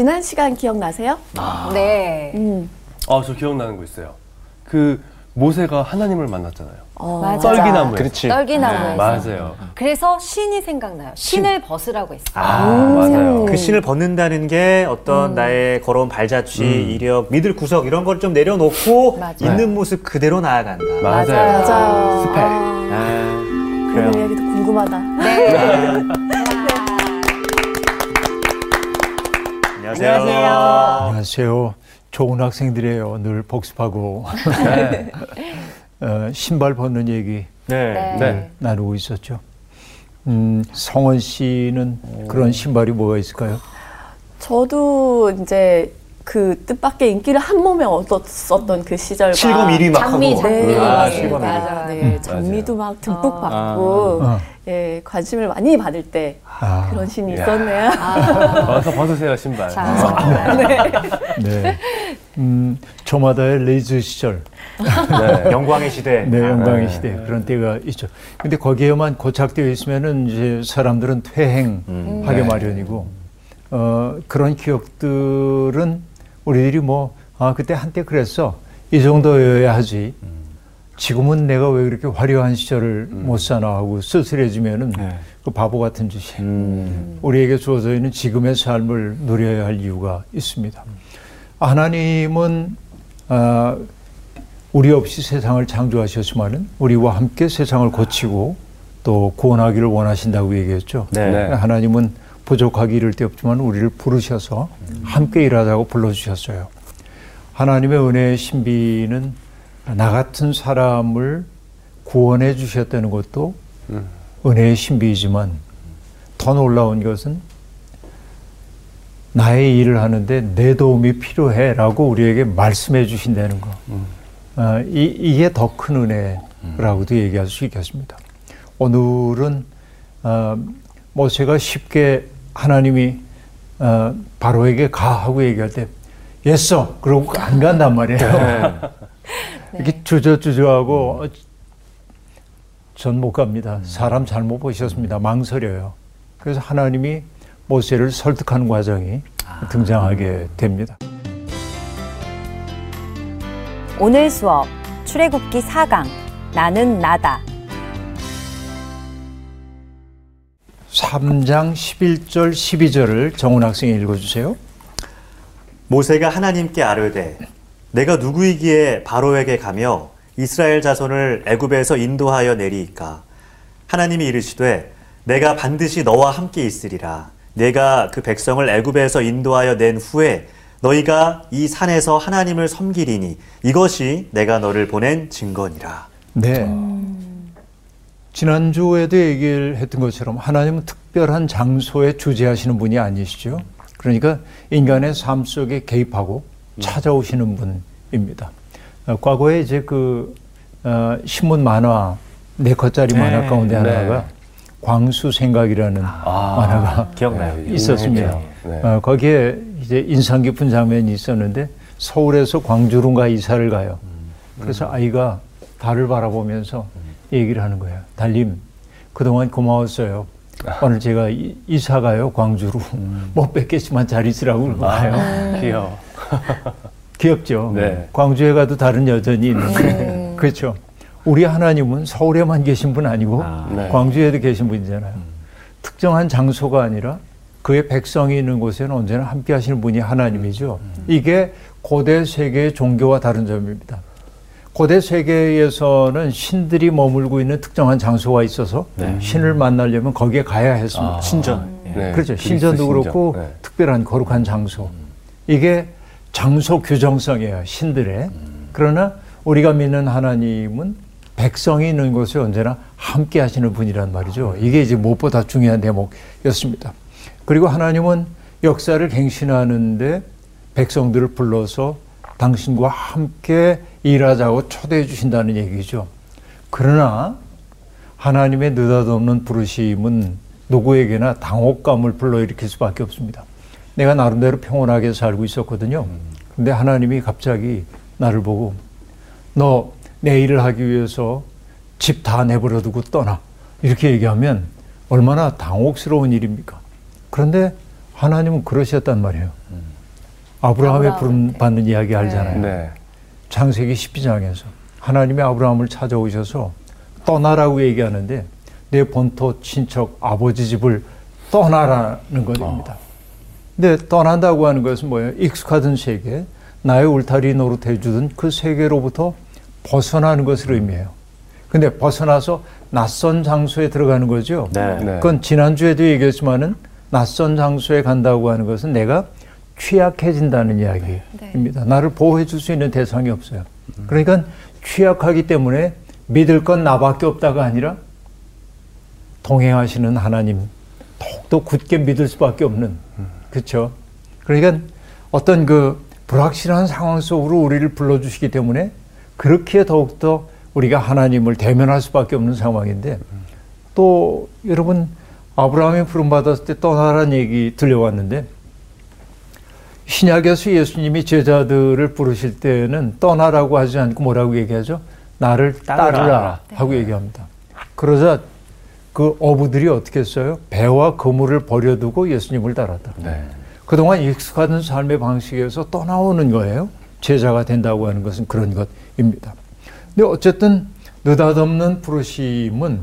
지난 시간 기억나세요? 아. 네. 음. 아, 저 기억나는 거 있어요. 그 모세가 하나님을 만났잖아요. 어, 맞아. 떨기나무에. 그렇지. 떨기나무에서. 네, 맞아요. 그래서 신이 생각나요. 신을 벗으라고 했어요. 아, 맞아요. 그 신을 벗는다는 게 어떤 나의 걸어온 발자취, 이력, 믿을 구석 이런 걸 좀 내려놓고 맞아. 있는 모습 그대로 나아간다. 맞아요. 맞아요. 스펙. 아, 그런 그래요. 이야기도 궁금하다. 네. 안녕하세요. 안녕하세요. 안녕하세요. 좋은 학생들이에요. 늘 복습하고 네. 어, 신발 벗는 얘기 네. 네. 나누고 있었죠. 음, 성원 씨는 그런 신발이 뭐가 있을까요? 저도 이제 그 뜻밖의 인기를 한 몸에 얻었었던 그 시절과 실검 1위 막 장미, 하고. 장미. 네, 아. 실검 1위. 맞아요. 네, 장미도 막 듬뿍 아. 받고 아. 예, 관심을 많이 받을 때 아, 그런 신이 이야. 있었네요. 와서 벗으세요, 신발. 자, 네. 음, 저마다의 리즈 시절, 네. 영광의 시대. 네, 영광의 네. 시대 그런 때가 있죠. 근데 거기에만 고착되어 있으면은 이제 사람들은 퇴행하게 음. 네. 마련이고 어, 그런 기억들은 우리들이 뭐 아, 그때 한때 그랬어 이 정도여야 하지. 지금은 내가 왜 그렇게 화려한 시절을 못 사나 하고 쓸쓸해지면은 네. 그 바보 같은 짓이 음. 우리에게 주어져 있는 지금의 삶을 누려야 할 이유가 있습니다. 하나님은 아, 우리 없이 세상을 창조하셨지만은 우리와 함께 세상을 고치고 또 구원하기를 원하신다고 얘기했죠. 네. 네. 하나님은 부족하기 이를 데 없지만 우리를 부르셔서 함께 일하자고 불러주셨어요. 하나님의 은혜의 신비는 나 같은 사람을 구원해 주셨다는 것도 음. 은혜의 신비이지만 더 놀라운 것은 나의 일을 하는데 내 도움이 필요해라고 우리에게 말씀해 주신다는 거. 아, 이, 이게 더 큰 은혜라고도 얘기할 수 있겠습니다. 오늘은 아, 모세가 쉽게 하나님이 아, 바로에게 가 하고 얘기할 때 예써 그러고 안 간단 말이에요. 이렇게 주저주저하고 전못 갑니다. 사람 잘못 보셨습니다. 망설여요. 그래서 하나님이 모세를 설득하는 과정이 등장하게 됩니다. 오늘 수업 출애굽기 4강 나는 나다 3장 11절 12절을 정훈 학생이 읽어주세요. 모세가 하나님께 아뢰되 내가 누구이기에 바로에게 가며 이스라엘 자손을 애굽에서 인도하여 내리이까 하나님이 이르시되 내가 반드시 너와 함께 있으리라 내가 그 백성을 애굽에서 인도하여 낸 후에 너희가 이 산에서 하나님을 섬기리니 이것이 내가 너를 보낸 증거니라 네. 지난주에도 얘기를 했던 것처럼 하나님은 특별한 장소에 주재하시는 분이 아니시죠. 그러니까 인간의 삶 속에 개입하고 찾아오시는 분입니다. 어, 과거에 이제 그 어, 신문 만화 네 컷짜리 만화 가운데 네. 하나가 광수 생각이라는 만화가 기억나요? 네, 있었습니다. 유명했죠. 네. 어, 거기에 이제 인상 깊은 장면이 있었는데 서울에서 광주론가 이사를 가요. 그래서 아이가 달을 바라보면서 얘기를 하는 거예요. 달님, 그동안 고마웠어요. 오늘 제가 이- 이사 가요, 광주로. 못 뵙겠지만 잘 있으라고 그러고 가요. 귀여워. 귀엽죠? 네. 광주에 가도 다른 여전히 있는데. 그렇죠. 우리 하나님은 서울에만 계신 분 아니고 네. 광주에도 계신 분이잖아요. 특정한 장소가 아니라 그의 백성이 있는 곳에는 언제나 함께 하시는 분이 하나님이죠. 이게 고대 세계의 종교와 다른 점입니다. 고대 세계에서는 신들이 머물고 있는 특정한 장소가 있어서 신을 만나려면 거기에 가야 했습니다. 아. 신전 네. 그렇죠. 그리스 신전도 신전. 그렇고 네. 특별한 거룩한 장소. 이게 장소 규정성이에요. 신들의. 그러나 우리가 믿는 하나님은 백성이 있는 곳에 언제나 함께 하시는 분이란 말이죠. 이게 이제 무엇보다 중요한 대목이었습니다. 그리고 하나님은 역사를 갱신하는데 백성들을 불러서 당신과 함께 일하자고 초대해 주신다는 얘기죠. 그러나 하나님의 느닷없는 부르심은 누구에게나 당혹감을 불러일으킬 수밖에 없습니다. 내가 나름대로 평온하게 살고 있었거든요. 근데 하나님이 갑자기 나를 보고 너 내 일을 하기 위해서 집 다 내버려 두고 떠나. 이렇게 얘기하면 얼마나 당혹스러운 일입니까? 그런데 하나님은 그러셨단 말이에요. 아브라함의. 부름 받는 이야기 알잖아요. 네. 창세기 12장에서 하나님이 아브라함을 찾아오셔서 떠나라고 얘기하는데 내 본토 친척 아버지 집을 떠나라는 것입니다. 근데 떠난다고 하는 것은 뭐예요? 익숙하던 세계, 나의 울타리 노릇해 주던 그 세계로부터 벗어나는 것을 의미해요. 근데 벗어나서 낯선 장소에 들어가는 거죠. 네. 네. 그건 지난주에도 얘기했지만은 낯선 장소에 간다고 하는 것은 내가 취약해진다는 이야기입니다. 나를 보호해 줄 수 있는 대상이 없어요. 그러니까 취약하기 때문에 믿을 건 나밖에 없다가 아니라 동행하시는 하나님 더욱더 굳게 믿을 수밖에 없는 그렇죠. 그러니까 어떤 그 불확실한 상황 속으로 우리를 불러주시기 때문에 그렇게 더욱더 우리가 하나님을 대면할 수밖에 없는 상황인데 또 여러분 아브라함이 부름 받았을 때 떠나라는 얘기 들려왔는데 신약에서 예수님이 제자들을 부르실 때는 떠나라고 하지 않고 뭐라고 얘기하죠? 나를 따르라. 하고 얘기합니다. 그러자 그 어부들이 어떻게 했어요? 배와 그물을 버려두고 예수님을 따랐다. 네. 그동안 익숙하던 삶의 방식에서 떠나오는 거예요. 제자가 된다고 하는 것은 그런 것입니다. 근데 어쨌든 느닷없는 부르심은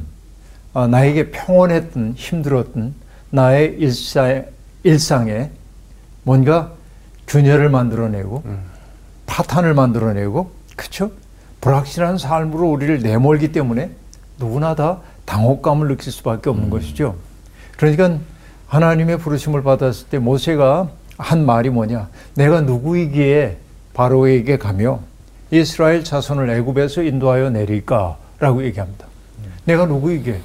아, 나에게 평온했던 힘들었던 나의 일상에 뭔가 균열을 만들어내고 파탄을 만들어내고 그쵸? 불확실한 삶으로 우리를 내몰기 때문에 누구나 다 당혹감을 느낄 수밖에 없는 것이죠. 그러니까 하나님의 부르심을 받았을 때 모세가 한 말이 뭐냐? 내가 누구이기에 바로에게 가며 이스라엘 자손을 애굽에서 인도하여 내릴까라고 얘기합니다. 내가 누구이기에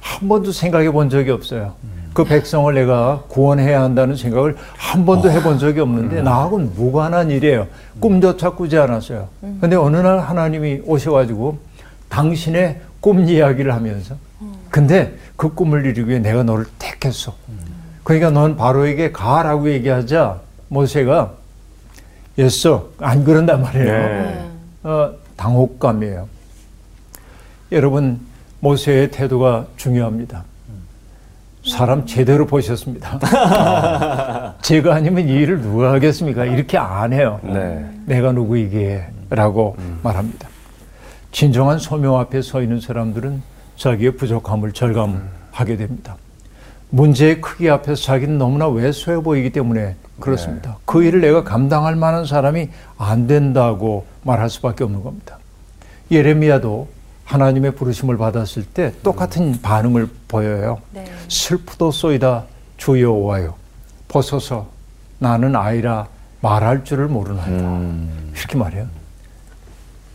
한 번도 생각해 본 적이 없어요. 그 백성을 내가 구원해야 한다는 생각을 한 번도 해본 적이 없는데 나하고는 무관한 일이에요. 꿈조차 꾸지 않았어요. 근데 어느 날 하나님이 오셔가지고 당신의 꿈 이야기를 하면서 근데 그 꿈을 이루기 위해 내가 너를 택했어. 그러니까 넌 바로에게 가라고 얘기하자 모세가 예서 안 그런단 말이에요. 네. 어, 당혹감이에요. 여러분 모세의 태도가 중요합니다. 사람 제대로 보셨습니다. 제가 아니면 이 일을 누가 하겠습니까? 이렇게 안 해요. 네. 내가 누구이기에 라고 말합니다. 진정한 소명 앞에 서 있는 사람들은 자기의 부족함을 절감하게 됩니다. 문제의 크기 앞에서 자기는 너무나 왜소해 보이기 때문에 그렇습니다. 그 일을 내가 감당할 만한 사람이 안 된다고 말할 수밖에 없는 겁니다. 예레미야도 하나님의 부르심을 받았을 때 똑같은 반응을 보여요. 네. 슬프도소이다 주 여호와여 벗어서 나는 아이라 말할 줄을 모르나이다 이렇게 말해요.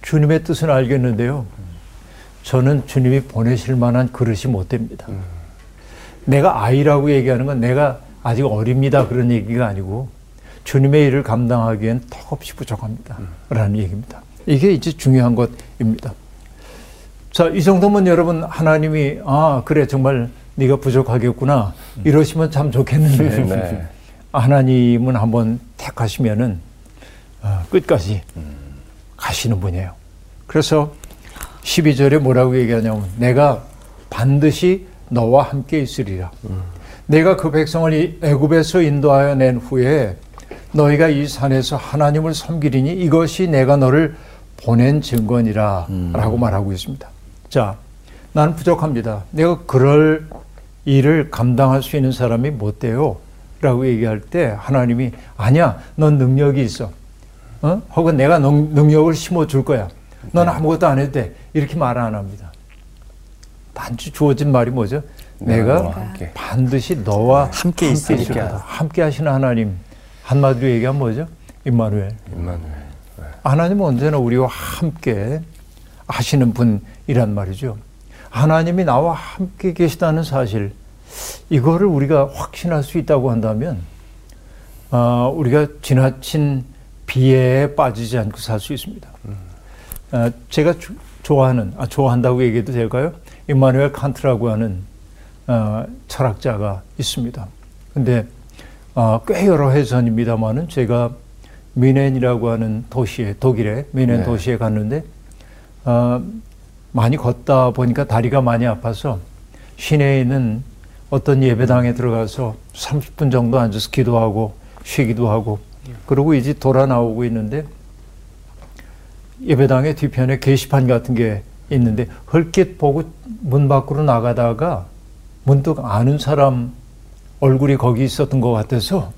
주님의 뜻은 알겠는데요. 저는 주님이 보내실 만한 그릇이 못 됩니다. 내가 아이라고 얘기하는 건 내가 아직 어립니다 그런 얘기가 아니고 주님의 일을 감당하기엔 턱없이 부족합니다. 라는 얘기입니다. 이게 이제 중요한 것입니다. 자, 이 정도면 여러분 하나님이 아, 그래 정말 네가 부족하겠구나. 이러시면 참 좋겠는데. 네. 하나님은 한번 택하시면은 어, 끝까지 가시는 분이에요. 그래서 12절에 뭐라고 얘기하냐면 내가 반드시 너와 함께 있으리라. 내가 그 백성을 이 애굽에서 인도하여 낸 후에 너희가 이 산에서 하나님을 섬기리니 이것이 내가 너를 보낸 증거니라 라고 말하고 있습니다. 자, 나는 부족합니다. 내가 그럴 일을 감당할 수 있는 사람이 못 돼요. 라고 얘기할 때 하나님이 아니야, 넌 능력이 있어. 어? 혹은 내가 능, 능력을 심어줄 거야. 넌 아무것도 안 해도 돼. 이렇게 말 안 합니다. 단지 주어진 말이 뭐죠? 내가 내가 함께. 반드시 너와 함께 있을 있으리라. 거다. 함께 하시는 하나님. 한마디로 얘기하면 뭐죠? 임마누엘. 임마누엘. 하나님은 언제나 우리와 함께 하시는 분이란 말이죠. 하나님이 나와 함께 계시다는 사실, 이거를 우리가 확신할 수 있다고 한다면, 아, 우리가 지나친 비애에 빠지지 않고 살 수 있습니다. 아, 제가 주- 좋아하는, 아, 좋아한다고 얘기해도 될까요? 임마누엘 칸트라고 하는 아, 철학자가 있습니다. 근데 아, 꽤 여러 해 전입니다만은 제가 미넨이라고 하는 도시에 독일의 미넨 네. 도시에 갔는데 어, 많이 걷다 보니까 다리가 많이 아파서 시내에 있는 어떤 예배당에 들어가서 30분 정도 앉아서 기도하고 쉬기도 하고 그러고 이제 돌아 나오고 있는데 예배당의 뒤편에 게시판 같은 게 있는데 헐깃 보고 문 밖으로 나가다가 문득 아는 사람 얼굴이 거기 있었던 것 같아서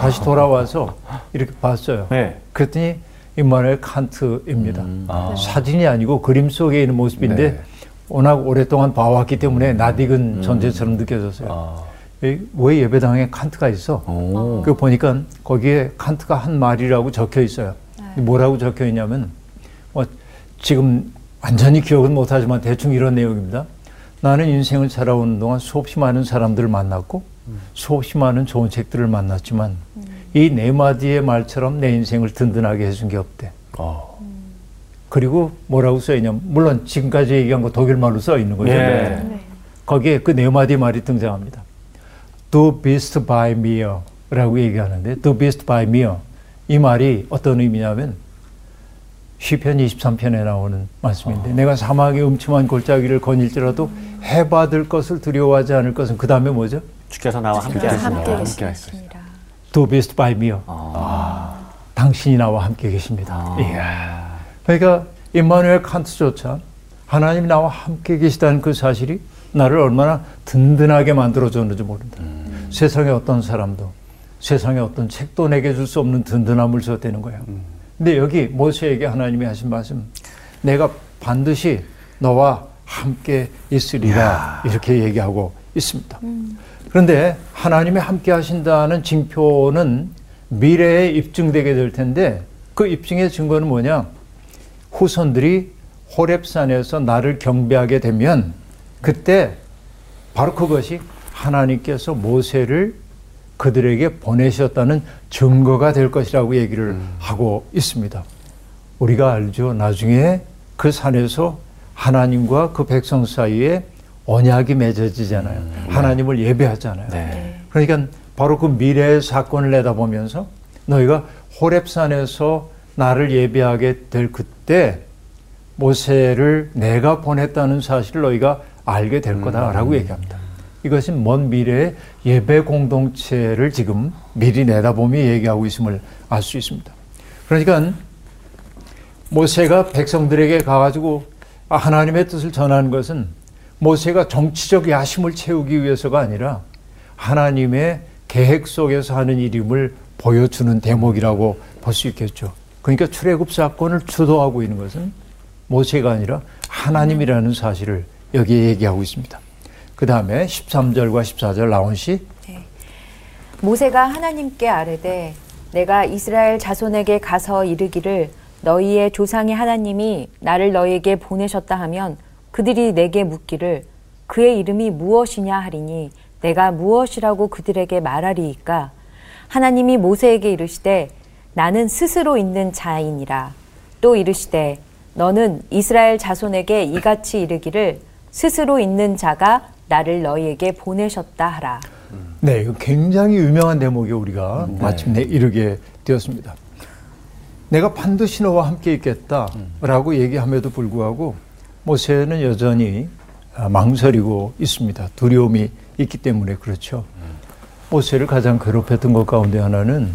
다시 돌아와서 이렇게 봤어요. 네. 그랬더니 임마누엘 칸트입니다. 아. 사진이 아니고 그림 속에 있는 모습인데 네. 워낙 오랫동안 봐왔기 때문에 낯익은 존재처럼 느껴졌어요. 아. 에, 왜 예배당에 칸트가 있어? 어. 그 보니까 거기에 칸트가 한 말이라고 적혀 있어요. 뭐라고 적혀 있냐면 뭐 지금 완전히 기억은 못하지만 대충 이런 내용입니다. 나는 인생을 살아오는 동안 수없이 많은 사람들을 만났고 수없이 많은 좋은 책들을 만났지만 이 네 마디의 말처럼 내 인생을 든든하게 해준 게 없대. 어. 그리고 뭐라고 써 있냐면 물론 지금까지 얘기한 거 독일말로 써 있는 거죠. 네. 거기에 그 네 마디 말이 등장합니다. Do best by me라고 얘기하는데 Do best by me 이 말이 어떤 의미냐면 시편 23편에 나오는 말씀인데 내가 사막의 음침한 골짜기를 거닐지라도 해받을 것을 두려워하지 않을 것은 그 다음에 뭐죠? 주께서 나와 함께 하시는 함께. 하시겠 습니다. Do best by me 아. 당신이 나와 함께 계십니다. 아. 이야. 그러니까 임마누엘 칸트조차 하나님 나와 함께 계시다는 그 사실이 나를 얼마나 든든하게 만들어줬는지 모른다. 세상의 어떤 사람도 세상의 어떤 책도 내게 줄 수 없는 든든함을 줬다는 거예요. 근데 여기 모세에게 하나님이 하신 말씀, 내가 반드시 너와 함께 있으리라 이렇게 얘기하고 있습니다. 그런데 하나님이 함께 하신다는 징표는 미래에 입증되게 될 텐데 그 입증의 증거는 뭐냐? 후손들이 호렙산에서 나를 경배하게 되면 그때 바로 그것이 하나님께서 모세를 그들에게 보내셨다는 증거가 될 것이라고 얘기를 하고 있습니다. 우리가 알죠. 나중에 그 산에서 하나님과 그 백성 사이에 언약이 맺어지잖아요. 하나님을 예배하잖아요. 네. 그러니까 바로 그 미래의 사건을 내다보면서 너희가 호렙산에서 나를 예배하게 될 그때 모세를 내가 보냈다는 사실을 너희가 알게 될 거다라고 얘기합니다. 이것은 먼 미래의 예배 공동체를 지금 미리 내다보며 얘기하고 있음을 알 수 있습니다. 그러니까 모세가 백성들에게 가가지고 하나님의 뜻을 전하는 것은 모세가 정치적 야심을 채우기 위해서가 아니라 하나님의 계획 속에서 하는 일임을 보여주는 대목이라고 볼 수 있겠죠. 그러니까 출애굽 사건을 주도하고 있는 것은 모세가 아니라 하나님이라는 사실을 여기에 얘기하고 있습니다. 그 다음에 13절과 14절 나온 시 모세가 하나님께 아뢰되 내가 이스라엘 자손에게 가서 이르기를 너희의 조상의 하나님이 나를 너희에게 보내셨다 하면 그들이 내게 묻기를 그의 이름이 무엇이냐 하리니 내가 무엇이라고 그들에게 말하리이까? 하나님이 모세에게 이르시되 나는 스스로 있는 자이니라. 또 이르시되 너는 이스라엘 자손에게 이같이 이르기를 스스로 있는 자가 나를 너희에게 보내셨다 하라. 네, 이거 굉장히 유명한 대목이 우리가. 마침내 이르게 되었습니다. 내가 반드시 너와 함께 있겠다라고 얘기함에도 불구하고 모세는 여전히 아, 망설이고 있습니다. 두려움이 있기 때문에 그렇죠. 모세를 가장 괴롭혔던 것 가운데 하나는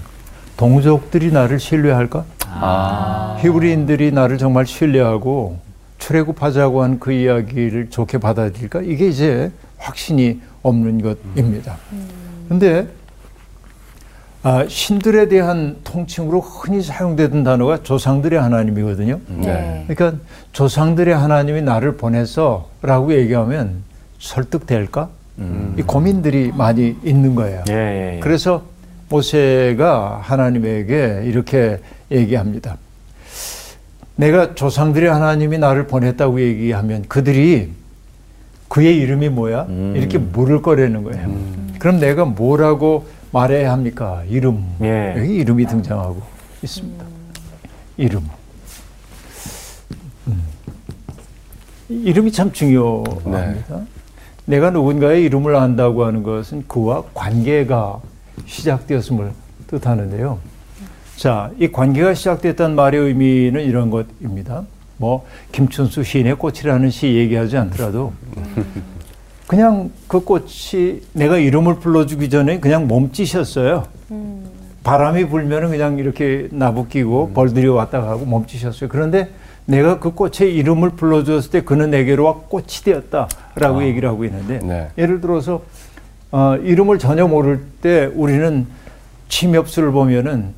동족들이 나를 신뢰할까? 아. 히브리인들이 나를 정말 신뢰하고 출애굽하자고 한 그 이야기를 좋게 받아들일까? 이게 이제 확신이 없는 것입니다. 그런데 아, 신들에 대한 통칭으로 흔히 사용되던 단어가 조상들의 하나님이거든요. 네. 그러니까 조상들의 하나님이 나를 보내서라고 얘기하면 설득될까? 이 고민들이 많이 있는 거예요. 예, 예, 예. 그래서 모세가 하나님에게 이렇게 얘기합니다. 내가 조상들의 하나님이 나를 보냈다고 얘기하면 그들이 그의 이름이 뭐야? 이렇게 물을 거라는 거예요. 그럼 내가 뭐라고 말해야 합니까? 이름. 예. 여기 이름이 등장하고 있습니다. 이름. 음. 이름이 참 중요합니다. 내가 누군가의 이름을 안다고 하는 것은 그와 관계가 시작되었음을 뜻하는데요. 자, 이 관계가 시작됐다는 말의 의미는 이런 것입니다. 뭐 김춘수 시인의 꽃이라는 시 얘기하지 않더라도 그냥 그 꽃이 내가 이름을 불러주기 전에 그냥 몸짓이었어요. 바람이 불면은 그냥 이렇게 나부끼고 벌들이 왔다 가고 멈추셨어요. 그런데 내가 그 꽃의 이름을 불러주었을 때 그는 내게로 와 꽃이 되었다라고 얘기를 하고 있는데 네. 예를 들어서 어, 이름을 전혀 모를 때 우리는 침엽수를 보면은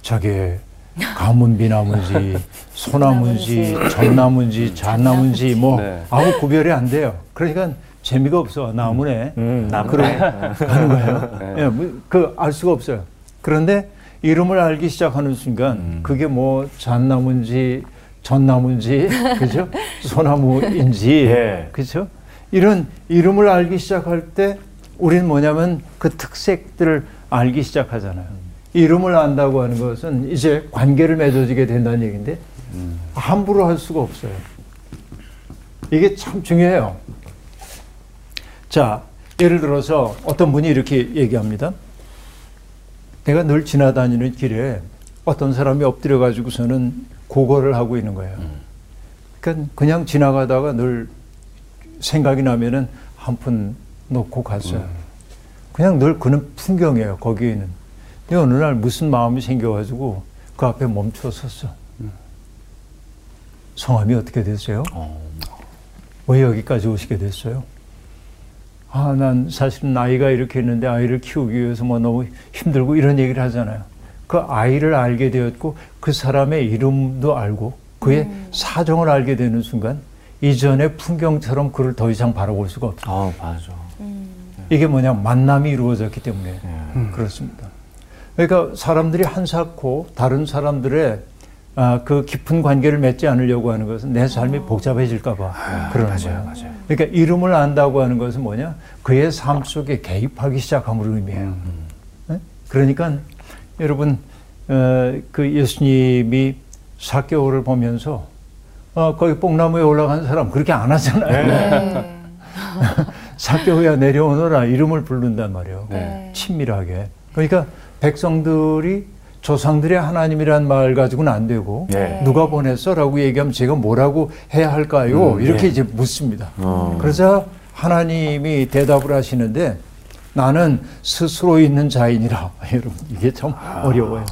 저게 가문비나무인지 소나무인지 전나무인지 잣나무인지 뭐 네. 아무 구별이 안 돼요. 그러니까 재미가 없어 나무네. 음, 나무. 그래 하는 거예요. 예, 뭐, 그알 수가 없어요. 그런데 이름을 알기 시작하는 순간 그게 뭐 잣나무인지 전나무인지 그죠? 소나무인지 예. 그죠? 이런 이름을 알기 시작할 때 우리는 뭐냐면 그 특색들을 알기 시작하잖아요. 이름을 안다고 하는 것은 이제 관계를 맺어지게 된다는 얘기인데 함부로 할 수가 없어요. 이게 참 중요해요. 자, 예를 들어서 어떤 분이 이렇게 얘기합니다. 내가 늘 지나다니는 길에 어떤 사람이 엎드려 가지고서는 고거를 하고 있는 거예요. 그러니까 그냥 지나가다가 늘 생각이 나면은 한 푼 놓고 갔어요. 그냥 늘 그는 풍경이에요. 거기에는. 근데 어느 날 무슨 마음이 생겨가지고 그 앞에 멈춰 섰어. 성함이 어떻게 되세요? 왜 여기까지 오시게 됐어요? 아, 난 사실은 나이가 이렇게 있는데 아이를 키우기 위해서 뭐 너무 힘들고 이런 얘기를 하잖아요. 그 아이를 알게 되었고 그 사람의 이름도 알고 그의 사정을 알게 되는 순간 이전의 풍경처럼 그를 더 이상 바라볼 수가 없어요. 아, 맞아. 이게 뭐냐 만남이 이루어졌기 때문에 그렇습니다. 그러니까 사람들이 한사코 다른 사람들의 아, 그 깊은 관계를 맺지 않으려고 하는 것은 내 삶이 복잡해질까봐 그러는 거예요. 그러니까 이름을 안다고 하는 것은 뭐냐 그의 삶 속에 개입하기 시작함을 의미해요. 네? 그러니까 여러분 어, 그 예수님이 사개오를 보면서 어, 거기 뽕나무에 올라간 사람 그렇게 안 하잖아요. 네. 사개오야 내려오너라 이름을 부른단 말이에요. 네. 친밀하게. 그러니까 백성들이 조상들의 하나님이란 말 가지고는 안 되고 네. 누가 보냈어라고 얘기하면 제가 뭐라고 해야 할까요? 음, 이렇게 네. 이제 묻습니다. 어. 그러자 하나님이 대답을 하시는데 나는 스스로 있는 자인이라 여러분 이게 참 어려워요.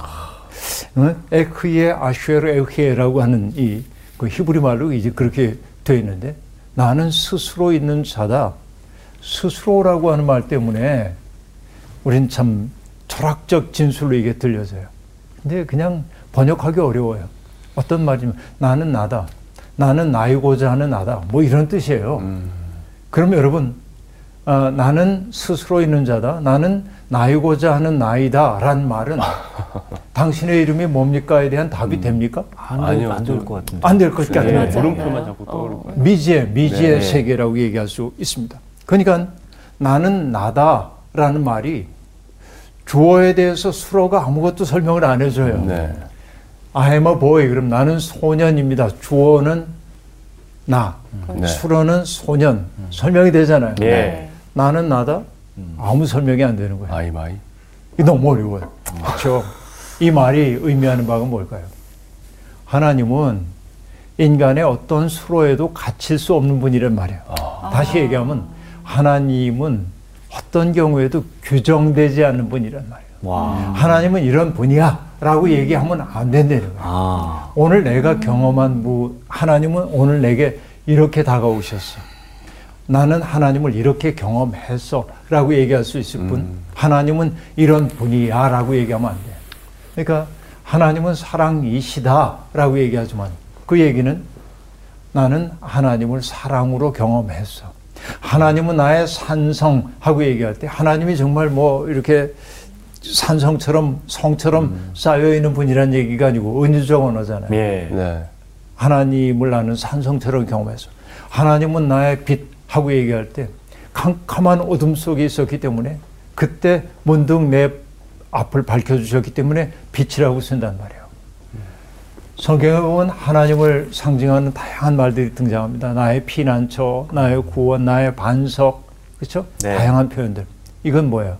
응? 에크예 아슈에르 에크예라고 하는 이 그 히브리 말로 이제 그렇게 되어 있는데 나는 스스로 있는 자다. 스스로라고 하는 말 때문에 우린 참 철학적 진술로 이게 들려져요. 근데 그냥 번역하기 어려워요. 어떤 말이면 나는 나다. 나는 나이고자 하는 나다. 뭐 이런 뜻이에요. 그럼 여러분, 아, 나는 스스로 있는 자다. 나는 나이고자 하는 나이다. 란 말은 당신의 이름이 뭡니까에 대한 답이 됩니까? 아니요, 안될 좀- 것 같은데. 안될 것 같아요. 네, 맞아요. 물음표만 자꾸 떠오를 거예요. 미지의 미지의 네. 세계라고 얘기할 수 있습니다. 그러니까 나는 나다라는 말이 주어에 대해서 수로가 아무것도 설명을 안 해줘요. 네. I am a boy. 그럼 나는 소년입니다. 주어는 나, 네. 수로는 소년. 설명이 되잖아요. 예. 나는 나다. 아무 설명이 안 되는 거예요. I am I. 이게 너무 어려워요. 그렇죠? 이 말이 의미하는 바가 뭘까요? 하나님은 인간의 어떤 술어에도 갇힐 수 없는 분이란 말이에요. 다시 얘기하면 하나님은 어떤 경우에도 규정되지 않는 분이란 말이에요. 와. 하나님은 이런 분이야 라고 얘기하면 안 된다는 거예요. 아. 오늘 내가 경험한 무, 하나님은 오늘 내게 이렇게 다가오셨어. 나는 하나님을 이렇게 경험했어. 라고 얘기할 수 있을 뿐, 하나님은 이런 분이야. 라고 얘기하면 안 돼. 그러니까 하나님은 사랑이시다. 라고 얘기하지만 그 얘기는 나는 하나님을 사랑으로 경험했어. 하나님은 나의 산성하고 얘기할 때 하나님이 정말 뭐 이렇게 산성처럼 성처럼 쌓여 있는 분이란 얘기가 아니고 은유적 언어잖아요. 예. 네. 하나님을 나는 산성처럼 경험해서 하나님은 나의 빛 하고 얘기할 때 캄캄한 어둠 속에 있었기 때문에 그때 문득 내 앞을 밝혀주셨기 때문에 빛이라고 쓴단 말이에요. 성경에 보면 하나님을 상징하는 다양한 말들이 등장합니다. 나의 피난처, 나의 구원, 나의 반석, 그렇죠? 네. 다양한 표현들. 이건 뭐예요?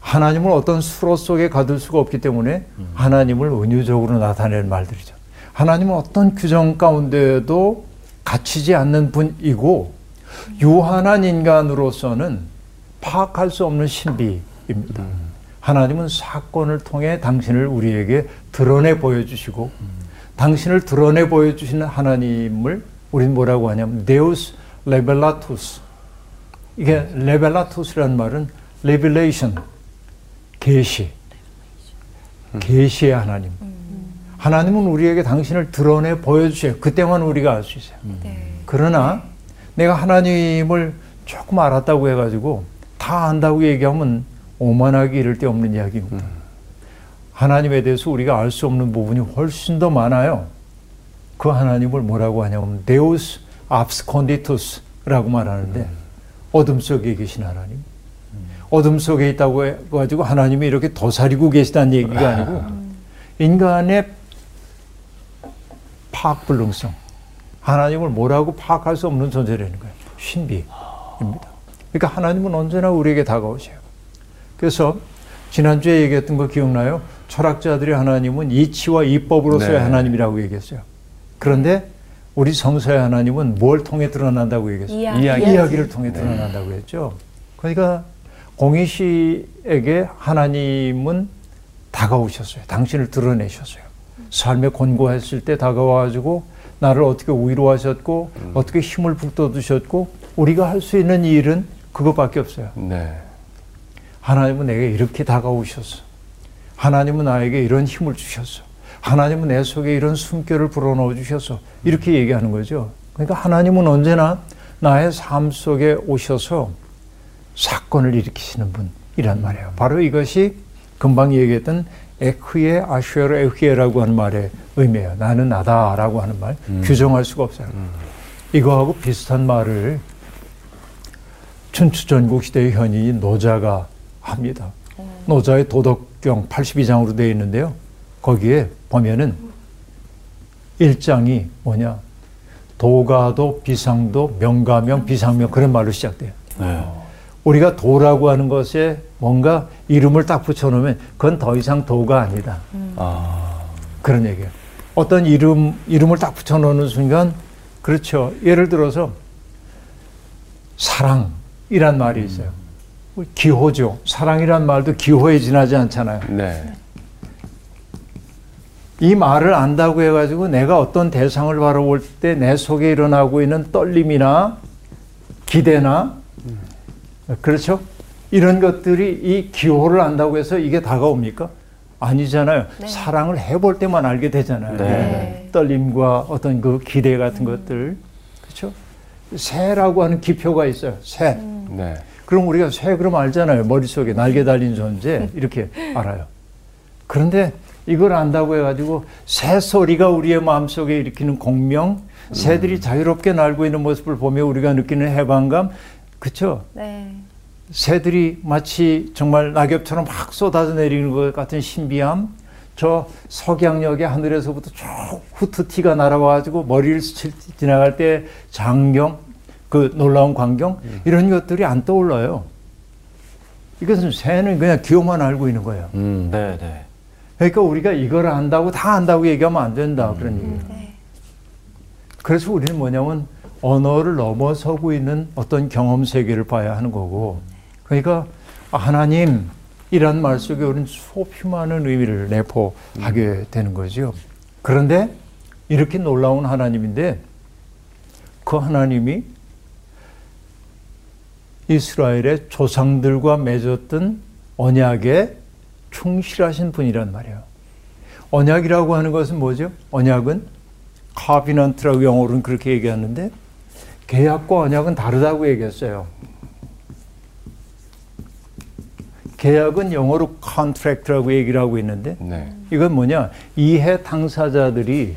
하나님을 어떤 수로 속에 가둘 수가 없기 때문에 하나님을 은유적으로 나타내는 말들이죠. 하나님은 어떤 규정 가운데도 갇히지 않는 분이고 유한한 인간으로서는 파악할 수 없는 신비입니다. 하나님은 사건을 통해 당신을 우리에게 드러내 보여주시고 당신을 드러내 보여주시는 하나님을 우리는 뭐라고 하냐면 Deus revelatus 이게 revelatus라는 말은 Revelation 계시. 계시의 하나님. 하나님은 우리에게 당신을 드러내 보여주셔요. 그때만 우리가 알 수 있어요. 그러나 내가 하나님을 조금 알았다고 해가지고 다 안다고 얘기하면 오만하기 이를 데 없는 이야기입니다. 하나님에 대해서 우리가 알 수 없는 부분이 훨씬 더 많아요. 그 하나님을 뭐라고 하냐면 Deus absconditus라고 말하는데 어둠 속에 계신 하나님. 어둠 속에 있다고 해가지고 하나님이 이렇게 도사리고 계시다는 얘기가 아니고 인간의 파악불능성. 하나님을 뭐라고 파악할 수 없는 존재라는 거예요. 신비입니다. 그러니까 하나님은 언제나 우리에게 다가오셔요. 그래서 지난주에 얘기했던 거 기억나요? 철학자들이 하나님은 이치와 이법으로서의 네. 하나님이라고 얘기했어요. 그런데 우리 성서의 하나님은 뭘 통해 드러난다고 얘기했어요? 이야기. 이야기. 이야기를 통해 드러난다고 했죠. 그러니까 공희 씨에게 하나님은 다가오셨어요. 당신을 드러내셨어요. 삶에 곤고했을 때 다가와가지고 나를 어떻게 위로하셨고 어떻게 힘을 북돋으셨고 우리가 할 수 있는 일은 그것밖에 없어요. 네. 하나님은 내게 이렇게 다가오셨어. 하나님은 나에게 이런 힘을 주셨어. 하나님은 내 속에 이런 숨결을 불어넣어 주셨어. 이렇게 얘기하는 거죠. 그러니까 하나님은 언제나 나의 삶 속에 오셔서 사건을 일으키시는 분이란 말이에요. 바로 이것이 금방 얘기했던 에크의 아슈에르 에크에라고 하는 말의 의미예요. 나는 나다라고 하는 말 규정할 수가 없어요. 이거하고 비슷한 말을 춘추전국 시대의 현인인 노자가 합니다. 노자의 도덕경 82장으로 되어 있는데요. 거기에 보면은 1장이 뭐냐? 도가도, 비상도, 명가명, 비상명 그런 말로 시작돼요. 우리가 도라고 하는 것에 뭔가 이름을 딱 붙여놓으면 그건 더 이상 도가 아니다. 아. 그런 얘기예요. 어떤 이름, 이름을 딱 붙여놓는 순간, 그렇죠. 예를 들어서, 사랑이란 말이 있어요. 기호죠. 사랑이란 말도 기호에 지나지 않잖아요. 네. 이 말을 안다고 해가지고 내가 어떤 대상을 바라볼 때 내 속에 일어나고 있는 떨림이나 기대나, 그렇죠? 이런 것들이 이 기호를 안다고 해서 이게 다가옵니까? 아니잖아요. 사랑을 해볼 때만 알게 되잖아요. 네. 떨림과 어떤 그 기대 같은 것들. 그렇죠? 새라고 하는 기표가 있어요. 새. 네. 그럼 우리가 새 그럼 알잖아요. 머릿속에 날개 달린 존재. 이렇게 알아요. 그런데 이걸 안다고 해가지고 새 소리가 우리의 마음속에 일으키는 공명, 새들이 자유롭게 날고 있는 모습을 보며 우리가 느끼는 해방감, 그쵸? 네. 새들이 마치 정말 낙엽처럼 막 쏟아져 내리는 것 같은 신비함, 저 석양역의 하늘에서부터 쭉 후트티가 날아와가지고 머리를 스칠 지나갈 때 장경, 그 놀라운 광경, 이런 것들이 안 떠올라요. 이것은 새는 그냥 기호만 알고 있는 거예요. 음. 네, 네. 그러니까 우리가 이걸 안다고 다 안다고 얘기하면 안 된다 그런 얘기예요. 그래서 우리는 뭐냐면 언어를 넘어서고 있는 어떤 경험 세계를 봐야 하는 거고. 그러니까 하나님이란 말 속에 우리는 수없이 많은 의미를 내포하게 되는 거죠. 그런데 이렇게 놀라운 하나님인데 그 하나님이 이스라엘의 조상들과 맺었던 언약에 충실하신 분이란 말이에요. 언약이라고 하는 것은 뭐죠? 언약은 카비넌트라고 영어로는 그렇게 얘기하는데 계약과 언약은 다르다고 얘기했어요. 계약은 영어로 contract라고 얘기를 하고 있는데 네. 이건 뭐냐? 이해 당사자들이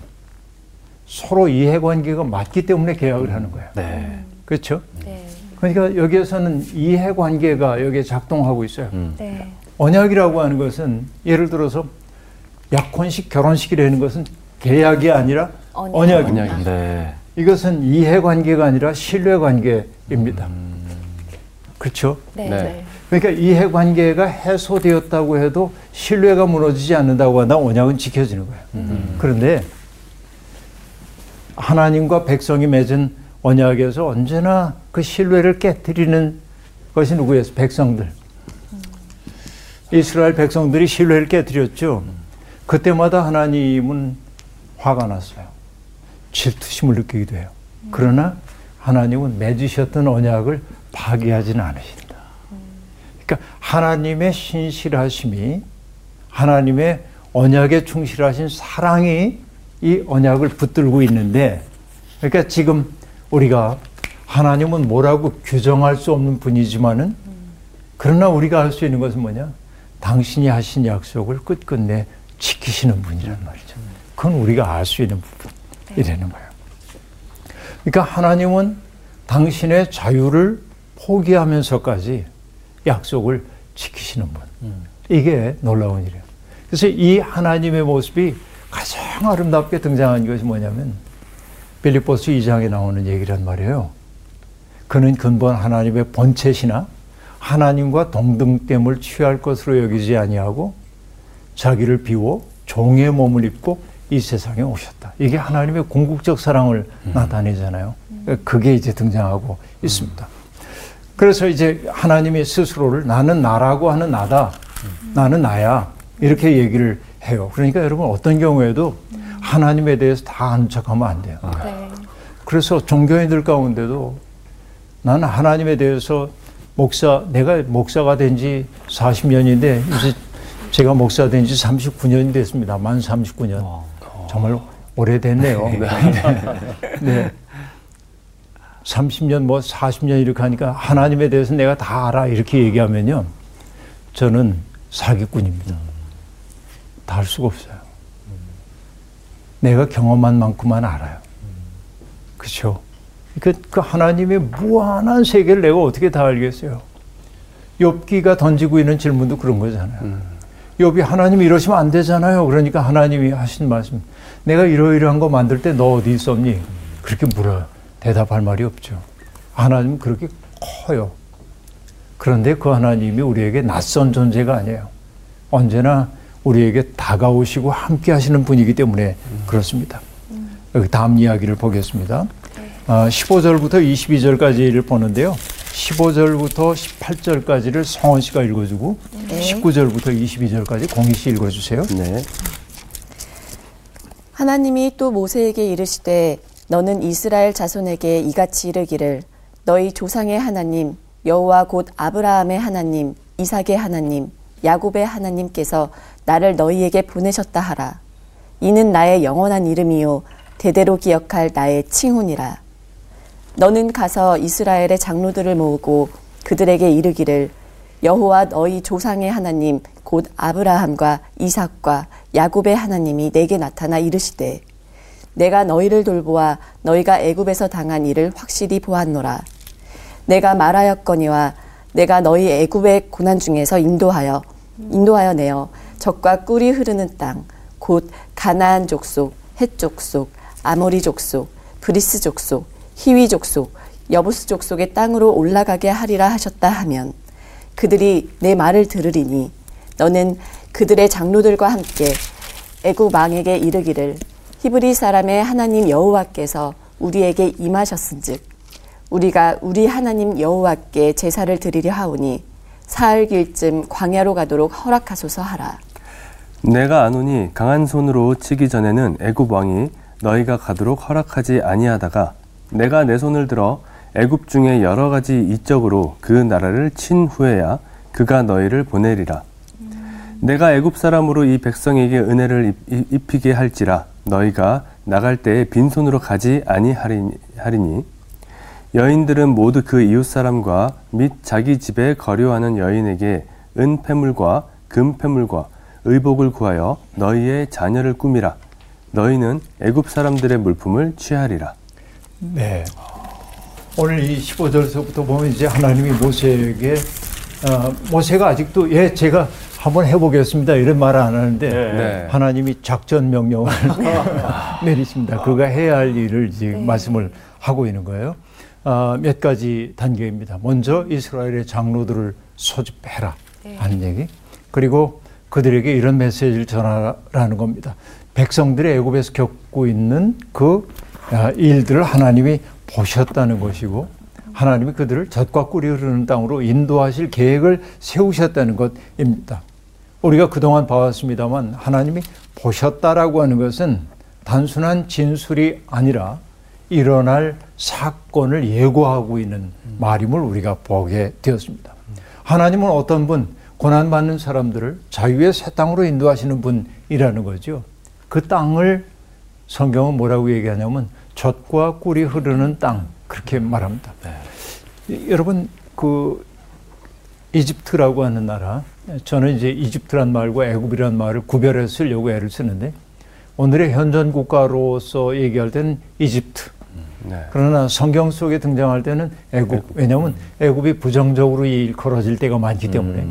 서로 이해관계가 맞기 때문에 계약을 하는 거예요. 네. 그렇죠? 네. 그러니까 여기에서는 이해관계가 여기에 작동하고 있어요. 네. 언약이라고 하는 것은 예를 들어서 약혼식, 결혼식이라는 것은 계약이 아니라 언약. 언약입니다. 언약이. 네. 이것은 이해관계가 아니라 신뢰관계입니다. 그렇죠? 네. 네. 그러니까 이해관계가 해소되었다고 해도 신뢰가 무너지지 않는다고 한다 언약은 지켜지는 거예요. 그런데 하나님과 백성이 맺은 언약에서 언제나 그 신뢰를 깨뜨리는 것이 누구예요? 백성들. 이스라엘 백성들이 신뢰를 깨뜨렸죠. 그때마다 하나님은 화가 났어요. 질투심을 느끼기도 해요. 그러나 하나님은 맺으셨던 언약을 파기하지는 않으신다. 그러니까 하나님의 신실하심이 하나님의 언약에 충실하신 사랑이 이 언약을 붙들고 있는데 그러니까 지금 우리가 하나님은 뭐라고 규정할 수 없는 분이지만은 그러나 우리가 할 수 있는 것은 뭐냐? 당신이 하신 약속을 끝끝내 지키시는 분이란 말이죠. 그건 우리가 알 수 있는 부분이라는 거예요. 그러니까 하나님은 당신의 자유를 포기하면서까지 약속을 지키시는 분. 이게 놀라운 일이에요. 그래서 이 하나님의 모습이 가장 아름답게 등장한 것이 뭐냐면 빌립보스 2장에 나오는 얘기란 말이에요. 그는 근본 하나님의 본체시나 하나님과 동등됨을 취할 것으로 여기지 아니하고 자기를 비워 종의 몸을 입고 이 세상에 오셨다. 이게 하나님의 궁극적 사랑을 나타내잖아요. 그게 이제 등장하고 있습니다. 그래서 이제 하나님이 스스로를 나는 나라고 하는 나다. 나는 나야. 이렇게 얘기를 해요. 그러니까 여러분 어떤 경우에도 하나님에 대해서 다 아는 척하면 안 돼요. 네. 그래서 종교인들 가운데도 나는 하나님에 대해서 목사, 내가 목사가 된 지 40년인데 이제 제가 목사 된 지 39년이 됐습니다. 만 39년. 정말 오래됐네요. 네. 30년 뭐 40년 이렇게 하니까 하나님에 대해서 내가 다 알아 이렇게 얘기하면요. 저는 사기꾼입니다. 다 할 수가 없어요. 내가 경험한 만큼만 알아요. 그렇죠? 그, 그 하나님의 무한한 세계를 내가 어떻게 다 알겠어요? 욥기가 던지고 있는 질문도 그런 거잖아요. 욥이 하나님 이러시면 안 되잖아요. 그러니까 하나님이 하신 말씀, 내가 이러이러한 거 만들 때 너 어디 있었니? 그렇게 물어요. 대답할 말이 없죠. 하나님은 그렇게 커요. 그런데 그 하나님이 우리에게 낯선 존재가 아니에요. 언제나 우리에게 다가오시고 함께 하시는 분이기 때문에 그렇습니다. 여기 다음 이야기를 보겠습니다. 아, 15절부터 22절까지를 보는데요. 15절부터 18절까지를 성원 씨가 읽어주고 19절부터 22절까지 공희 씨 읽어주세요. 네. 하나님이 또 모세에게 이르시되 너는 이스라엘 자손에게 이같이 이르기를 너희 조상의 하나님 여호와 곧 아브라함의 하나님 이삭의 하나님 야곱의 하나님께서 나를 너희에게 보내셨다 하라. 이는 나의 영원한 이름이요 대대로 기억할 나의 칭훈이라. 너는 가서 이스라엘의 장로들을 모으고 그들에게 이르기를 여호와 너희 조상의 하나님 곧 아브라함과 이삭과 야곱의 하나님이 내게 나타나 이르시되 내가 너희를 돌보아 너희가 애굽에서 당한 일을 확실히 보았노라. 내가 말하였거니와 내가 너희 애굽의 고난 중에서 인도하여 인도하여 내어 적과 꿀이 흐르는 땅 곧 가나안 족속 헷 족속 아모리 족속 브리스 족속 히위 족속 여부스 족속의 땅으로 올라가게 하리라 하셨다 하면 그들이 내 말을 들으리니 너는 그들의 장로들과 함께 애굽 왕에게 이르기를 히브리 사람의 하나님 여호와께서 우리에게 임하셨은즉 우리가 우리 하나님 여호와께 제사를 드리려 하오니 사흘 길쯤 광야로 가도록 허락하소서 하라. 내가 아노니 강한 손으로 치기 전에는 애굽 왕이 너희가 가도록 허락하지 아니하다가 내가 내 손을 들어 애굽 중에 여러 가지 이적으로 그 나라를 친 후에야 그가 너희를 보내리라. 내가 애굽 사람으로 이 백성에게 은혜를 입- 입히게 할지라 너희가 나갈 때에 빈손으로 가지 아니하리니 여인들은 모두 그 이웃 사람과 및 자기 집에 거류하는 여인에게 은 패물과 금 패물과 의복을 구하여 너희의 자녀를 꾸미라. 너희는 애굽 사람들의 물품을 취하리라. 네. 오늘 이 15절서부터 보면 이제 하나님이 모세에게 어, 모세가 아직도 예 제가 한번 해보겠습니다 이런 말을 안 하는데 네. 하나님이 작전 명령을 내리십니다. 그가 해야 할 일을 이제 말씀을 하고 있는 거예요. 아, 몇 가지 단계입니다. 먼저 이스라엘의 장로들을 소집해라 하는 얘기. 그리고 그들에게 이런 메시지를 전하라는 겁니다. 백성들이 애굽에서 겪고 있는 그 아, 일들을 하나님이 보셨다는 것이고 하나님이 그들을 젖과 꿀이 흐르는 땅으로 인도하실 계획을 세우셨다는 것입니다. 우리가 그동안 봐왔습니다만 하나님이 보셨다라고 하는 것은 단순한 진술이 아니라 일어날 사건을 예고하고 있는 말임을 우리가 보게 되었습니다. 하나님은 어떤 분, 고난받는 사람들을 자유의 새 땅으로 인도하시는 분이라는 거죠. 그 땅을 성경은 뭐라고 얘기하냐면 젖과 꿀이 흐르는 땅 그렇게 말합니다. 여러분 그 이집트라고 하는 나라 저는 이제 이집트란 말과 애굽이란 말을 구별해 쓰려고 애를 쓰는데 오늘의 현존 국가로서 얘기할 때는 이집트 네. 그러나 성경 속에 등장할 때는 애굽 왜냐하면 애굽이 부정적으로 일컬어질 때가 많기 때문에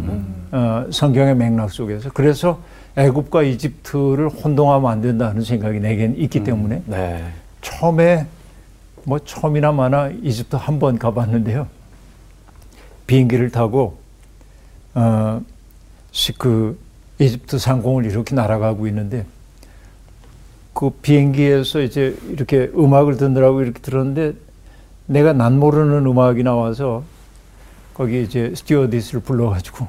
어, 성경의 맥락 속에서 그래서 애굽과 이집트를 혼동하면 안 된다는 생각이 내겐 있기 때문에 네. 처음에 뭐 처음이나 마나 이집트 한 번 가봤는데요. 비행기를 타고 어, 시- 그 이집트 상공을 이렇게 날아가고 있는데 그 비행기에서 이제 이렇게 음악을 듣느라고 이렇게 들었는데 내가 난 모르는 음악이 나와서 거기 이제 스튜어디스를 불러가지고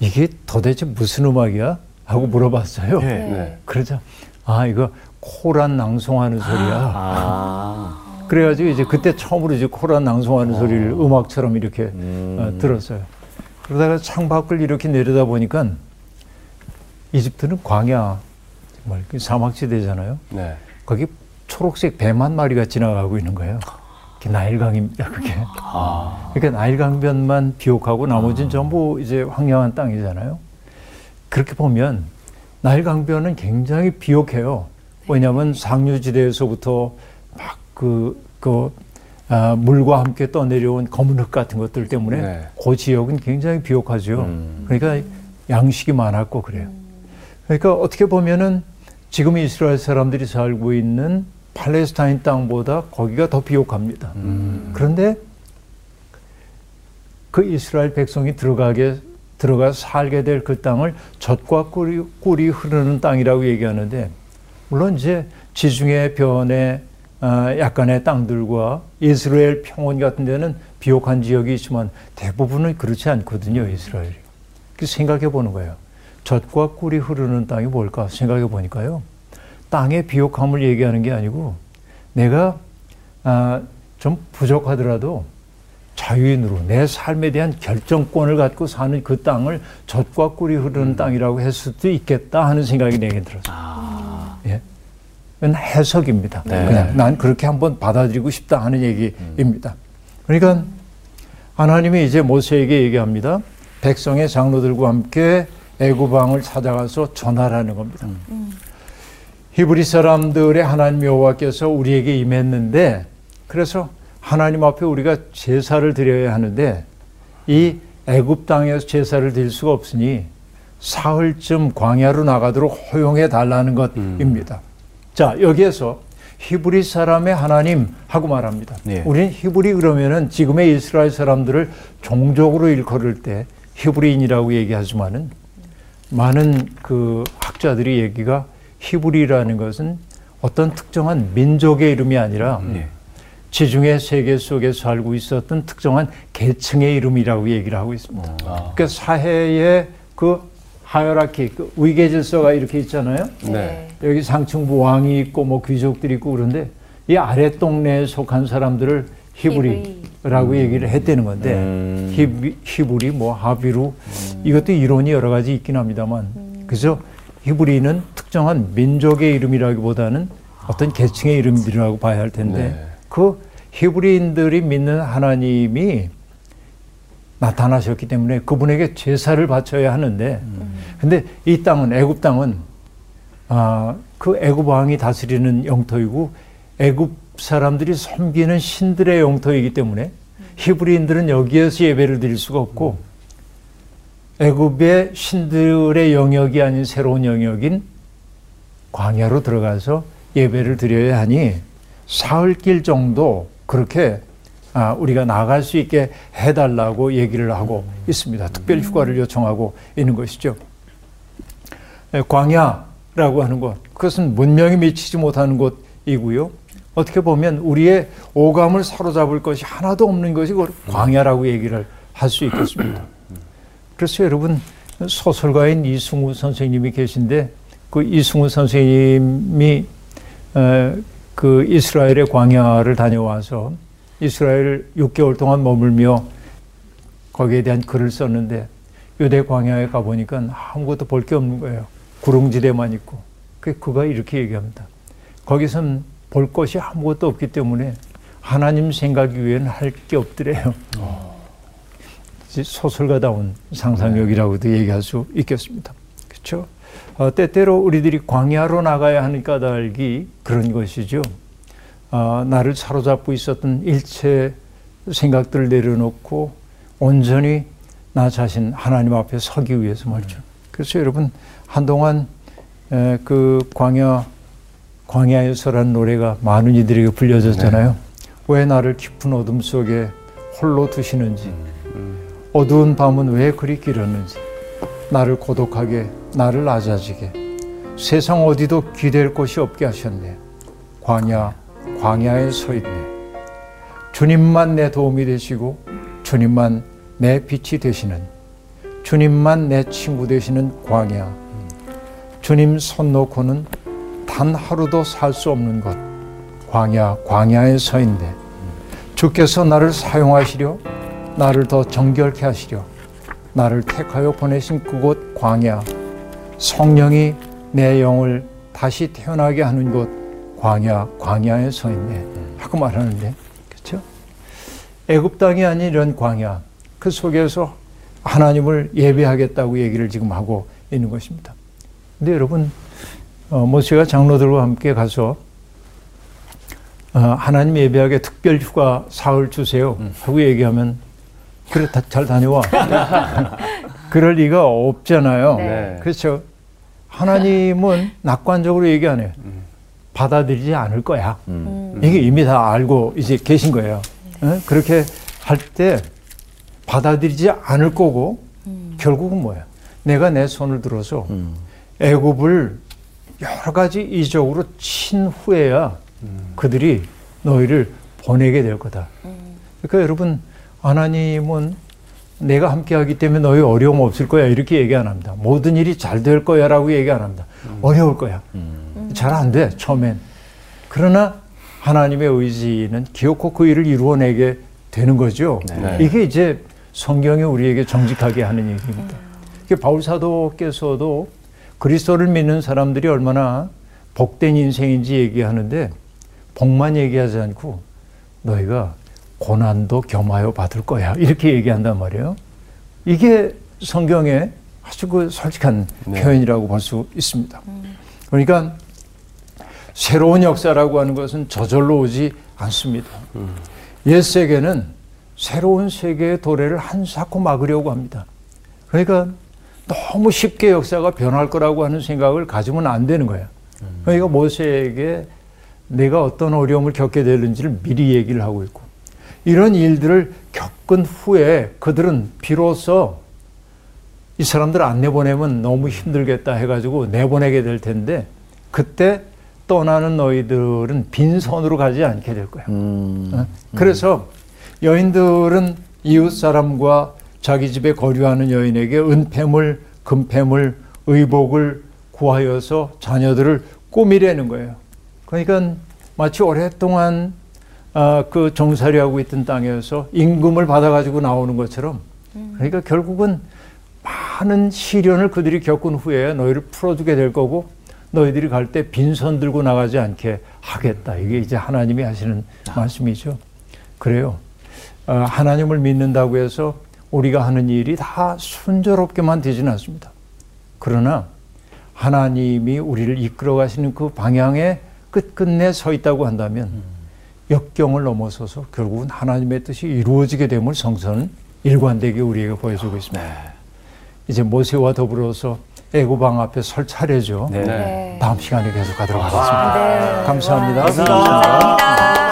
이게 도대체 무슨 음악이야? 하고 물어봤어요. 예. 네. 그러자 아 이거 코란 낭송하는 소리야. 아. 그래가지고 이제 그때 처음으로 이제 코란 낭송하는 소리를 음악처럼 이렇게 음. 어, 들었어요. 그러다가 창밖을 이렇게 내려다 보니까 이집트는 광야, 정말 그 사막지대잖아요. 네. 거기 초록색 뱀한 마리가 지나가고 있는 거예요. 그게 나일강입니다, 그게. 그러니까 나일강변만 비옥하고 나머지는 전부 이제 황량한 땅이잖아요. 그렇게 보면 나일강변은 굉장히 비옥해요. 왜냐하면 상류지대에서부터 막 그, 그, 아, 물과 함께 떠내려온 검은 흙 같은 것들 때문에 네. 그 지역은 굉장히 비옥하죠. 음. 그러니까 양식이 많았고 그래요. 그러니까 어떻게 보면은 지금 이스라엘 사람들이 살고 있는 팔레스타인 땅보다 거기가 더 비옥합니다. 그런데 그 이스라엘 백성이 들어가게 들어가 살게 될 그 땅을 젖과 꿀이, 꿀이 흐르는 땅이라고 얘기하는데 물론 이제 지중해 변의 어, 약간의 땅들과 이스라엘 평원 같은 데는 비옥한 지역이 있지만 대부분은 그렇지 않거든요, 이스라엘이. 그 생각해 보는 거예요. 젖과 꿀이 흐르는 땅이 뭘까 생각해 보니까요. 땅의 비옥함을 얘기하는 게 아니고 내가 아, 좀 부족하더라도 자유인으로 내 삶에 대한 결정권을 갖고 사는 그 땅을 젖과 꿀이 흐르는 땅이라고 했을 수도 있겠다 하는 생각이 내게 들었어요. 예. 그건 해석입니다. 네. 그냥 난 그렇게 한번 받아들이고 싶다 하는 얘기입니다. 그러니까 하나님이 이제 모세에게 얘기합니다. 백성의 장로들과 함께 애굽왕을 찾아가서 전하라는 겁니다. 히브리 사람들의 하나님 여호와께서 우리에게 임했는데 그래서 하나님 앞에 우리가 제사를 드려야 하는데 이 애굽 땅에서 제사를 드릴 수가 없으니 사흘쯤 광야로 나가도록 허용해 달라는 것입니다. 자 여기에서 히브리 사람의 하나님 하고 말합니다. 예. 우리는 히브리 그러면은 지금의 이스라엘 사람들을 종족으로 일컬을 때 히브리인이라고 얘기하지만은 많은 그 학자들이 얘기가 히브리라는 것은 어떤 특정한 민족의 이름이 아니라 예. 지중해 세계 속에 살고 있었던 특정한 계층의 이름이라고 얘기를 하고 있습니다. 그러니까 사회의 그 하이라키, 그 위계 질서가 이렇게 있잖아요. 네. 여기 상층부 왕이 있고 뭐 귀족들이 있고 그런데 이 아래 동네에 속한 사람들을 히브리라고 얘기를 했다는 건데 음. 히브, 히브리 뭐 하비루 이것도 이론이 여러 가지 있긴 합니다만 그래서 히브리는 특정한 민족의 이름이라기보다는 어떤 계층의 이름들이라고 봐야 할 텐데 네. 그 히브리인들이 믿는 하나님이 나타나셨기 때문에 그분에게 제사를 바쳐야 하는데 근데 이 땅은 애굽 땅은 아, 그 애굽 왕이 다스리는 영토이고 애굽 사람들이 섬기는 신들의 영토이기 때문에 히브리인들은 여기에서 예배를 드릴 수가 없고 애굽의 신들의 영역이 아닌 새로운 영역인 광야로 들어가서 예배를 드려야 하니 사흘길 정도 그렇게 아, 우리가 나갈 수 있게 해달라고 얘기를 하고 있습니다. 특별 휴가를 요청하고 있는 것이죠. 에, 광야라고 하는 곳, 그것은 문명이 미치지 못하는 곳이고요. 어떻게 보면 우리의 오감을 사로잡을 것이 하나도 없는 것이 그 광야라고 얘기를 할 수 있겠습니다. 그래서 여러분 소설가인 이승우 선생님이 계신데 그 이승우 선생님이 에, 그 이스라엘의 광야를 다녀와서 이스라엘 6개월 동안 머물며 거기에 대한 글을 썼는데 유대 광야에 가보니까 아무것도 볼 게 없는 거예요. 구릉지대만 있고. 그 그가 이렇게 얘기합니다. 거기선 볼 것이 아무것도 없기 때문에 하나님 생각 위에는 할 게 없더래요. 소설가다운 상상력이라고도 얘기할 수 있겠습니다. 그렇죠? 어, 때때로 우리들이 광야로 나가야 하는 까닭이 그런 것이죠. 어, 나를 사로잡고 있었던 일체 생각들을 내려놓고 온전히 나 자신 하나님 앞에 서기 위해서 말이죠. 그래서 여러분 한동안 에, 그 광야 광야에서란 노래가 많은 이들에게 불려졌잖아요. 왜 나를 깊은 어둠 속에 홀로 두시는지, 어두운 밤은 왜 그리 길었는지, 나를 고독하게, 나를 낮아지게, 세상 어디도 기댈 곳이 없게 하셨네. 광야, 광야에 서 있네. 주님만 내 도움이 되시고, 주님만 내 빛이 되시는, 주님만 내 친구 되시는 광야. 주님 손 놓고는 단 하루도 살 수 없는 것. 광야, 광야에 서 있네. 주께서 나를 사용하시려, 나를 더 정결케 하시려, 나를 택하여 보내신 그곳 광야, 성령이 내 영을 다시 태어나게 하는 곳 광야, 광야에 서 있네. 하고 말하는데, 그렇죠? 애굽 땅이 아닌 이런 광야, 그 속에서 하나님을 예배하겠다고 얘기를 지금 하고 있는 것입니다. 근데 여러분, 어, 모세가 장로들과 함께 가서 어, 하나님 예배하게 특별 휴가 사흘 주세요 하고 얘기하면 그래 다, 잘 다녀와 그럴 리가 없잖아요. 네. 그렇죠. 하나님은 낙관적으로 얘기 안 해요. 받아들이지 않을 거야. 이게 이미 다 알고 이제 계신 거예요. 어? 그렇게 할 때 받아들이지 않을 거고 결국은 뭐야? 내가 내 손을 들어서 애굽을 여러 가지 이적으로 친 후에야 그들이 너희를 보내게 될 거다. 그러니까 여러분 하나님은 내가 함께하기 때문에 너희 어려움 없을 거야 이렇게 얘기 안 합니다. 모든 일이 잘 될 거야라고 얘기 안 합니다. 어려울 거야. 잘 안 돼 처음엔. 그러나 하나님의 의지는 기어코 그 일을 이루어내게 되는 거죠. 네. 이게 이제 성경이 우리에게 정직하게 하는 얘기입니다. 이게 바울 사도께서도 그리스도를 믿는 사람들이 얼마나 복된 인생인지 얘기하는데 복만 얘기하지 않고 너희가 고난도 겸하여 받을 거야 이렇게 얘기한단 말이에요. 이게 성경의 아주 그 솔직한 네. 표현이라고 볼 수 있습니다. 그러니까 새로운 역사라고 하는 것은 저절로 오지 않습니다. 옛 세계는 새로운 세계의 도래를 한사코 막으려고 합니다. 그러니까 너무 쉽게 역사가 변할 거라고 하는 생각을 가지면 안 되는 거예요. 그러니까 모세에게 내가 어떤 어려움을 겪게 되는지를 미리 얘기를 하고 있고 이런 일들을 겪은 후에 그들은 비로소 이 사람들 안 내보내면 너무 힘들겠다 해가지고 내보내게 될 텐데 그때 떠나는 너희들은 빈손으로 가지 않게 될 거야. 어? 그래서 여인들은 이웃 사람과 자기 집에 거류하는 여인에게 은폐물, 금폐물, 의복을 구하여서 자녀들을 꾸미려는 거예요. 그러니까 마치 오랫동안 아, 그 정사리하고 있던 땅에서 임금을 받아가지고 나오는 것처럼 그러니까 결국은 많은 시련을 그들이 겪은 후에 너희를 풀어주게 될 거고 너희들이 갈 때 빈손 들고 나가지 않게 하겠다. 이게 이제 하나님이 하시는 말씀이죠. 그래요. 아, 하나님을 믿는다고 해서 우리가 하는 일이 다 순조롭게만 되지는 않습니다. 그러나 하나님이 우리를 이끌어 가시는 그 방향에 끝끝내 서 있다고 한다면 역경을 넘어서서 결국은 하나님의 뜻이 이루어지게 됨을 성서는 일관되게 우리에게 보여주고 있습니다. 이제 모세와 더불어서 애고방 앞에 설 차례죠. 네. 네. 다음 시간에 계속 가도록 하겠습니다. 네. 감사합니다. 감사합니다.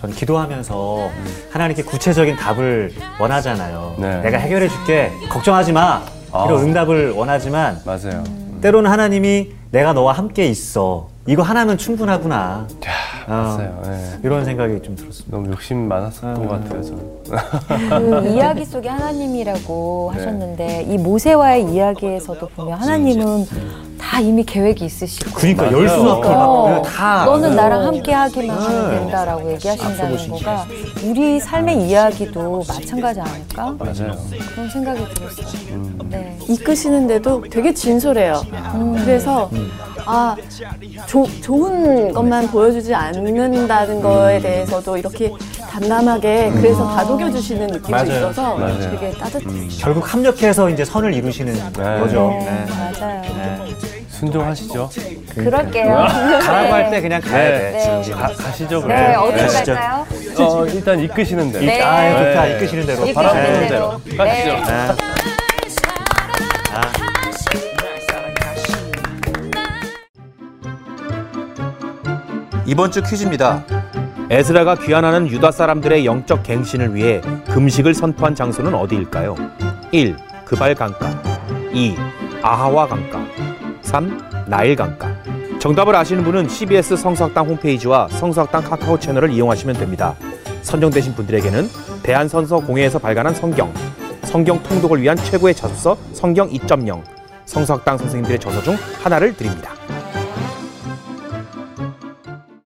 전 기도하면서 하나님께 구체적인 답을 원하잖아요. 네. 내가 해결해 줄게. 걱정하지 마. 이런 아. 응답을 원하지만 맞아요. 때로는 하나님이 내가 너와 함께 있어. 이거 하나면 충분하구나. 맞아요. 예. 이런 생각이 좀 들었습니다. 너무 욕심 많았었던 음. 것 같아요. 저는. 그 이야기 속에 하나님이라고 네. 하셨는데 이 모세와의 이야기에서도 보면 하나님은 다 이미 계획이 있으시고 그러니까 맞아요. 열수납기 어, 막 다. 너는. 나랑 함께 하기만 하면 된다라고 얘기하신다는 거가 우리 삶의 이야기도 마찬가지 아닐까? 맞아요. 그런 생각이 들었어요. 네. 이끄시는데도 되게 진솔해요. 그래서 아 조- 좋은 것만 보여주지 않는다는 거에 대해서도 이렇게 담담하게 그래서 다독여 주시는 느낌이 맞아요. 있어서 맞아요. 되게 따뜻해요. 결국 합력해서 이제 선을 이루시는 거죠. 네, 네. 맞아요. 순종하시죠. 그럴게요. 가라고 할 때 그냥 가야 돼. 네. 가, 가시죠. 그럼. 네, 어디로 진짜. 갈까요? 어, 일단 이끄시는 대로. 네. 아, 좋다. 네. 이끄시는 대로. 이끄시는 바라보는 대로. 대로. 가시죠. 이번 주 퀴즈입니다. 에스라가 귀환하는 유다 사람들의 영적 갱신을 위해 금식을 선포한 장소는 어디일까요? 1. 그발 강가 2. 아하와 강가 3. 나일 강가 정답을 아시는 분은 CBS 성서학당 홈페이지와 성서학당 카카오 채널을 이용하시면 됩니다. 선정되신 분들에게는 대한선서공회에서 발간한 성경, 성경 통독을 위한 최고의 저서 성경 2.0, 성서학당 선생님들의 저서 중 하나를 드립니다.